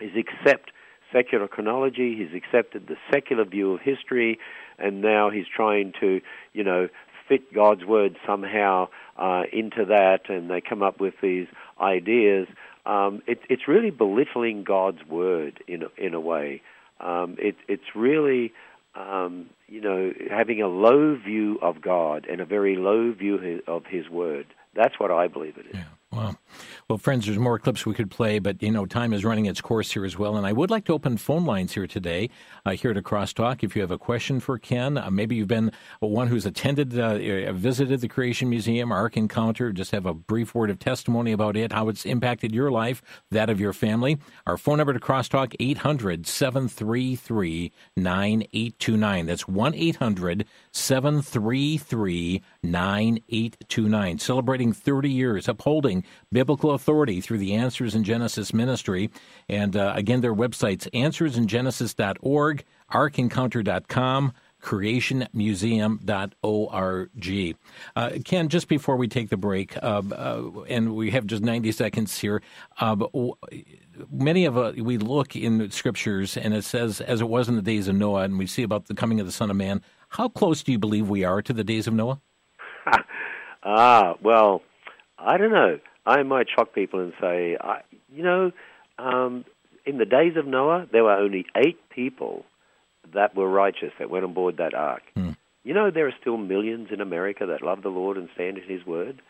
is accept secular chronology. He's accepted the secular view of history, and now he's trying to, you know, fit God's word somehow uh, into that, and they come up with these ideas. Um, it, it's really belittling God's word in a, in a way. Um, it, it's really, um, you know, having a low view of God and a very low view of His Word. That's what I believe it is. Yeah. Wow. Well, friends, there's more clips we could play, but you know, time is running its course here as well. And I would like to open phone lines here today, uh, here at Crosstalk. If you have a question for Ken, uh, maybe you've been one who's attended, uh, uh, visited the Creation Museum, Ark Encounter, just have a brief word of testimony about it, how it's impacted your life, that of your family. Our phone number to Crosstalk, 800 733 9829. That's 1 800 733 9829. Celebrating 30 years, upholding biblical authority through the Answers in Genesis ministry. And uh, again, their websites answersingenesis.org, arkencounter.com, creationmuseum.org. Uh, Ken, just before we take the break, uh, uh, and we have just 90 seconds here, uh, many of us, we look in the scriptures and it says, as it was in the days of Noah, and we see about the coming of the Son of Man. How close do you believe we are to the days of Noah? ah, well, I don't know. I might shock people and say, I, you know, um, in the days of Noah, there were only eight people that were righteous that went on board that ark. Hmm. You know, there are still millions in America that love the Lord and stand in His word.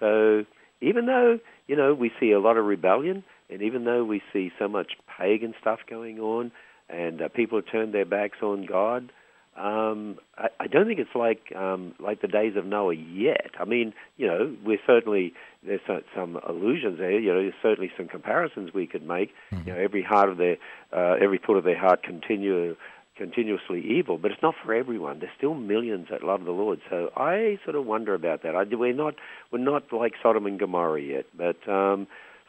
So even though, you know, we see a lot of rebellion, and even though we see so much pagan stuff going on, and uh, people have turned their backs on God, um, I, I don't think it's like um, like the days of Noah yet. I mean, you know, we're certainly there's some, some allusions there. You know, there's certainly some comparisons we could make. Mm-hmm. You know, every heart of their uh, every thought of their heart continue continuously evil, but it's not for everyone. There's still millions that love the Lord. So I sort of wonder about that. I, we're not we're not like Sodom and Gomorrah yet, but um,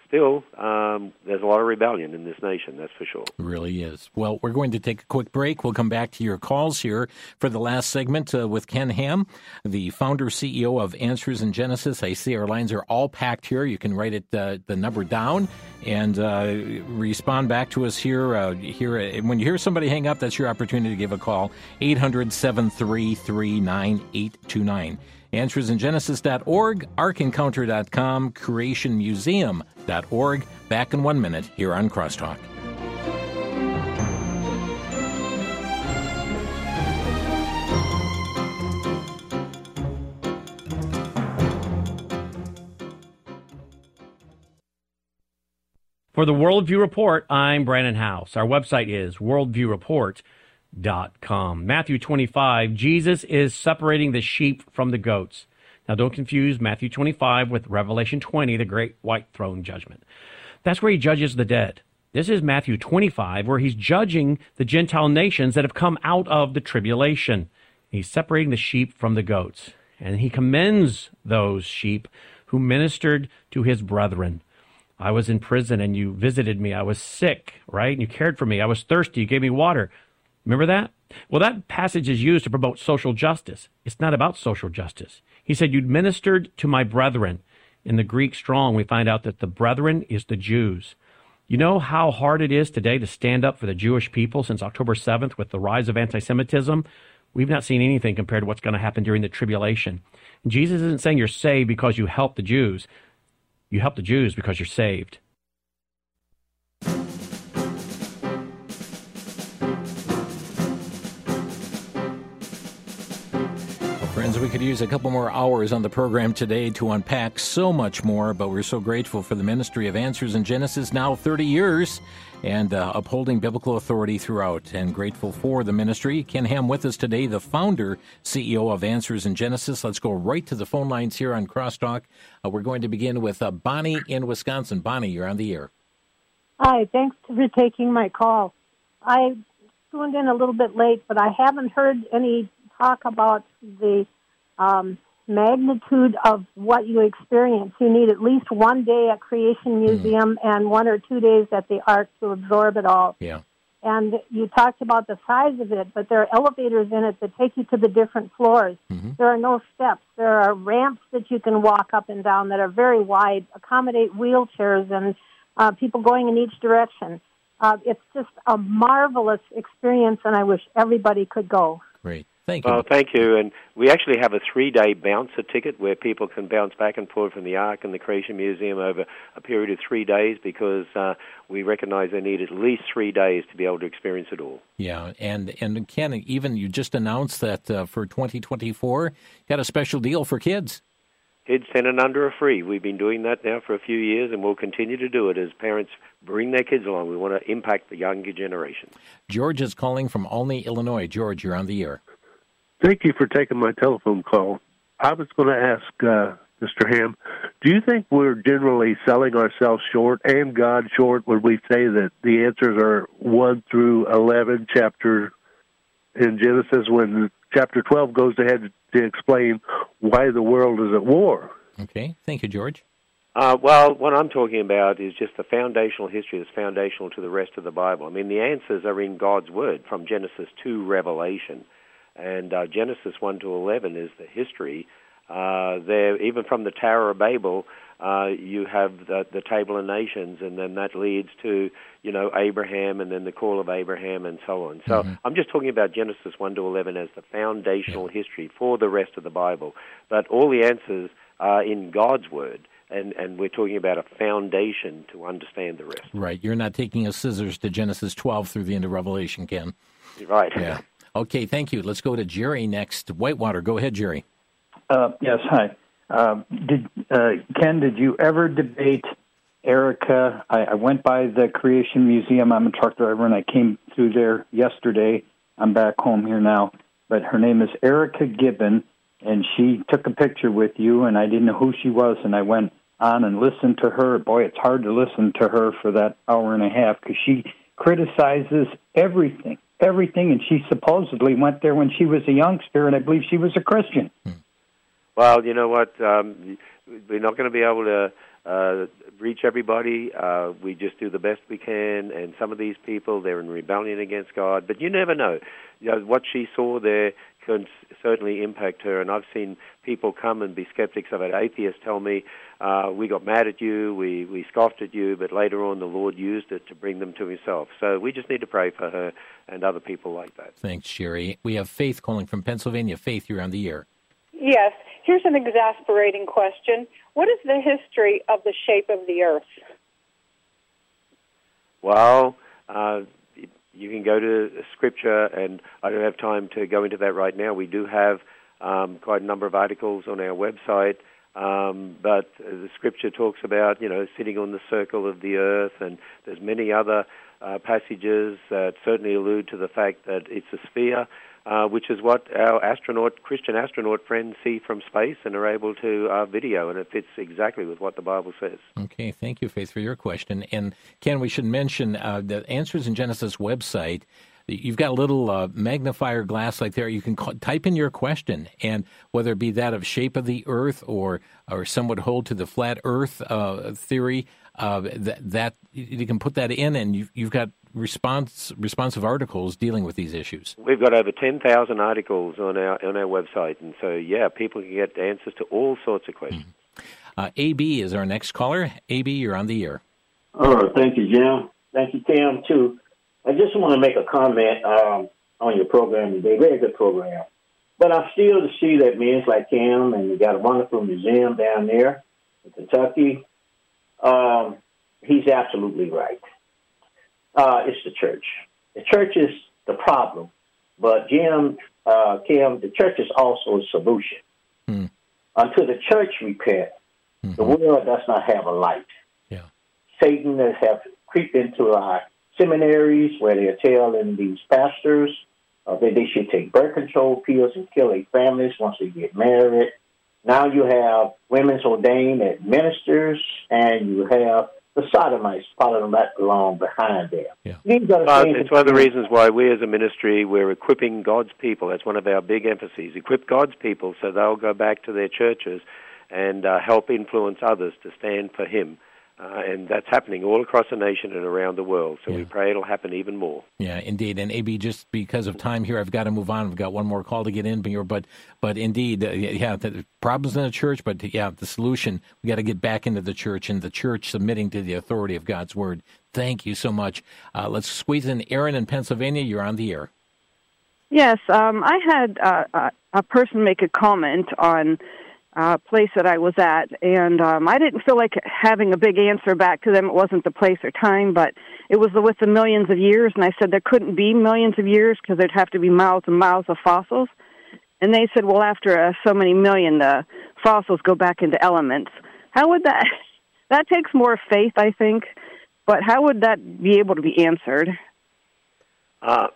still, um, there's a lot of rebellion in this nation, that's for sure. Really is. Well, we're going to take a quick break. We'll come back to your calls here for the last segment uh, with Ken Ham, the founder CEO of Answers in Genesis. I see our lines are all packed here. You can write it uh, the number down and uh, respond back to us here. Uh, here, uh, when you hear somebody hang up, that's your opportunity to give a call. 800 733 9829 answersingenesis.org, arkencounter.com, creationmuseum.org. Back in one minute here on Crosstalk. For the Worldview Report, I'm Brandon House. Our website is worldviewreport.com com. Matthew 25, Jesus is separating the sheep from the goats. Now, don't confuse Matthew 25 with Revelation 20, the great white throne judgment. That's where he judges the dead. This is Matthew 25, where he's judging the Gentile nations that have come out of the tribulation. He's separating the sheep from the goats. And he commends those sheep who ministered to his brethren. I was in prison and you visited me. I was sick, right? And you cared for me. I was thirsty. You gave me water. Remember that? Well, that passage is used to promote social justice. It's not about social justice. He said, You ministered to my brethren. In the Greek strong, we find out that the brethren is the Jews. You know how hard it is today to stand up for the Jewish people since October 7th with the rise of anti Semitism? We've not seen anything compared to what's going to happen during the tribulation. Jesus isn't saying you're saved because you help the Jews. You help the Jews because you're saved. Friends, we could use a couple more hours on the program today to unpack so much more, but we're so grateful for the ministry of Answers in Genesis, now 30 years, and uh, upholding biblical authority throughout, and grateful for the ministry. Ken Ham with us today, the founder, CEO of Answers in Genesis. Let's go right to the phone lines here on Crosstalk. Uh, we're going to begin with uh, Bonnie in Wisconsin. Bonnie, you're on the air. Hi, thanks for taking my call. I tuned in a little bit late, but I haven't heard any talk about the um, magnitude of what you experience. You need at least one day at Creation Museum mm-hmm. and one or two days at the Ark to absorb it all. Yeah. And you talked about the size of it, but there are elevators in it that take you to the different floors. Mm-hmm. There are no steps. There are ramps that you can walk up and down that are very wide, accommodate wheelchairs and uh, people going in each direction. Uh, it's just a marvelous experience, and I wish everybody could go. Great. Thank you. Well, thank you. And we actually have a three-day bouncer ticket where people can bounce back and forth from the Ark and the Creation Museum over a period of three days because uh, we recognize they need at least three days to be able to experience it all. Yeah, and and Ken, even you just announced that uh, for 2024, you got a special deal for kids. Kids 10 and under are free. We've been doing that now for a few years, and we'll continue to do it as parents bring their kids along. We want to impact the younger generation. George is calling from Olney, Illinois. George, you're on the air. Thank you for taking my telephone call. I was going to ask uh, Mr. Ham, do you think we're generally selling ourselves short and God short when we say that the answers are 1 through 11 chapter in Genesis when chapter 12 goes ahead to explain why the world is at war? Okay. Thank you, George. Uh, well, what I'm talking about is just the foundational history that's foundational to the rest of the Bible. I mean, the answers are in God's Word from Genesis to Revelation. And uh, Genesis 1 to 11 is the history. Uh, there, even from the Tower of Babel, uh, you have the, the Table of Nations, and then that leads to, you know, Abraham, and then the call of Abraham, and so on. So mm-hmm. I'm just talking about Genesis 1 to 11 as the foundational yeah. history for the rest of the Bible. But all the answers are in God's Word and and we're talking about a foundation to understand the rest. Right. You're not taking a scissors to Genesis 12 through the end of Revelation, Ken. Right. Yeah. Okay, thank you. Let's go to Jerry next. Whitewater. Go ahead, Jerry. Uh, yes, hi. Uh, did uh, Ken? Did you ever debate Erica? I, I went by the Creation Museum. I'm a truck driver, and I came through there yesterday. I'm back home here now, but her name is Erica Gibbon, and she took a picture with you, and I didn't know who she was, and I went on and listened to her. Boy, it's hard to listen to her for that hour and a half because she criticizes everything everything, and she supposedly went there when she was a youngster, and I believe she was a Christian. Well, you know what? Um, we're not going to be able to uh, reach everybody. Uh, we just do the best we can, and some of these people they're in rebellion against God. But you never know. You know what she saw there can certainly impact her. And I've seen people come and be skeptics of it. Atheists tell me, uh, we got mad at you, we, we scoffed at you, but later on the Lord used it to bring them to Himself. So we just need to pray for her and other people like that. Thanks, Sherry. We have Faith calling from Pennsylvania. Faith, you're on the air. Yes. Here's an exasperating question What is the history of the shape of the earth? Well, uh, you can go to Scripture, and I don't have time to go into that right now. We do have um, quite a number of articles on our website, um, but the Scripture talks about you know sitting on the circle of the earth, and there's many other uh, passages that certainly allude to the fact that it's a sphere uh, which is what our astronaut, Christian astronaut friends see from space and are able to uh, video, and it fits exactly with what the Bible says. Okay, thank you, Faith, for your question. And Ken, we should mention uh, the Answers in Genesis website. You've got a little uh, magnifier glass like there. You can call, type in your question, and whether it be that of shape of the Earth or or some would hold to the flat Earth uh, theory, uh, that, that you can put that in, and you've, you've got response responsive articles dealing with these issues. We've got over ten thousand articles on our on our website, and so yeah, people can get answers to all sorts of questions. Mm-hmm. Uh, AB is our next caller. AB, you're on the air. Oh, thank you, Jim. Thank you, Tim. Too. I just want to make a comment um, on your program today. Very good program. But I'm still to see that men's like him, and you got a wonderful museum down there in Kentucky. Um, he's absolutely right. Uh, it's the church. The church is the problem, but Jim, uh, Kim, the church is also a solution. Hmm. Until the church repent, mm-hmm. the world does not have a light. Yeah. Satan has have creeped into our seminaries where they're telling these pastors uh, that they should take birth control pills and kill their families once they get married. Now you have women's ordained as ministers, and you have the sodomites following that along behind them. Yeah. These are well, it's one of the reasons why we as a ministry, we're equipping God's people. That's one of our big emphases. Equip God's people so they'll go back to their churches and uh, help influence others to stand for Him. Uh, and that's happening all across the nation and around the world. So yeah. we pray it'll happen even more. Yeah, indeed. And AB, just because of time here, I've got to move on. I've got one more call to get in here, but but indeed, uh, yeah, the problems in the church, but yeah, the solution we got to get back into the church and the church submitting to the authority of God's word. Thank you so much. Uh, let's squeeze in Aaron in Pennsylvania. You're on the air. Yes, um, I had uh, a person make a comment on uh, place that I was at, and um, I didn't feel like having a big answer back to them. It wasn't the place or time, but it was the, with the millions of years, and I said there couldn't be millions of years because there'd have to be miles and miles of fossils. And they said, well, after uh, so many million, the fossils go back into elements. How would that? That takes more faith, I think. But how would that be able to be answered? Uh,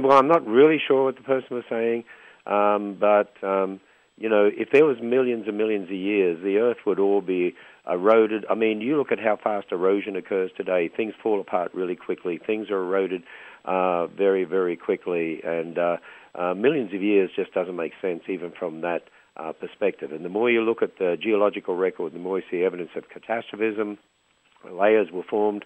well, I'm not really sure what the person was saying, um, but um, you know, if there was millions and millions of years, the Earth would all be eroded. I mean, you look at how fast erosion occurs today. Things fall apart really quickly. Things are eroded uh, very, very quickly, and uh, uh, millions of years just doesn't make sense, even from that uh, perspective. And the more you look at the geological record, the more you see evidence of catastrophism. Layers were formed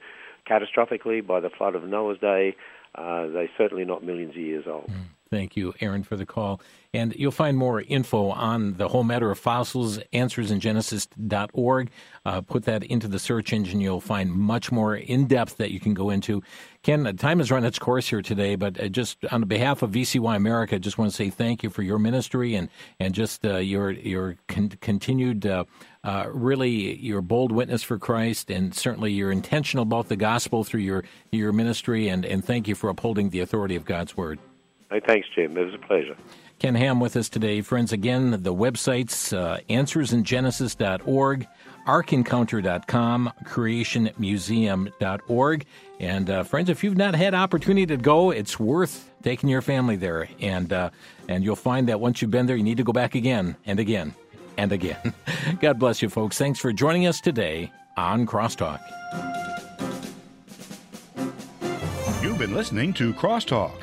catastrophically by the flood of Noah's day. Uh, they're certainly not millions of years old. Mm. Thank you, Aaron, for the call. And you'll find more info on the whole matter of fossils, answersingenesis.org. Uh, put that into the search engine. You'll find much more in depth that you can go into. Ken, time has run its course here today, but uh, just on behalf of VCY America, I just want to say thank you for your ministry and, and just uh, your, your con- continued, uh, uh, really, your bold witness for Christ, and certainly you're intentional about the gospel through your, your ministry. And, and thank you for upholding the authority of God's word. Hey, thanks, Jim. It was a pleasure. Ken Ham with us today. Friends, again, the websites uh, answersingenesis.org, arkencounter.com, creationmuseum.org. And uh, friends, if you've not had opportunity to go, it's worth taking your family there. And, uh, and you'll find that once you've been there, you need to go back again and again and again. God bless you, folks. Thanks for joining us today on Crosstalk. You've been listening to Crosstalk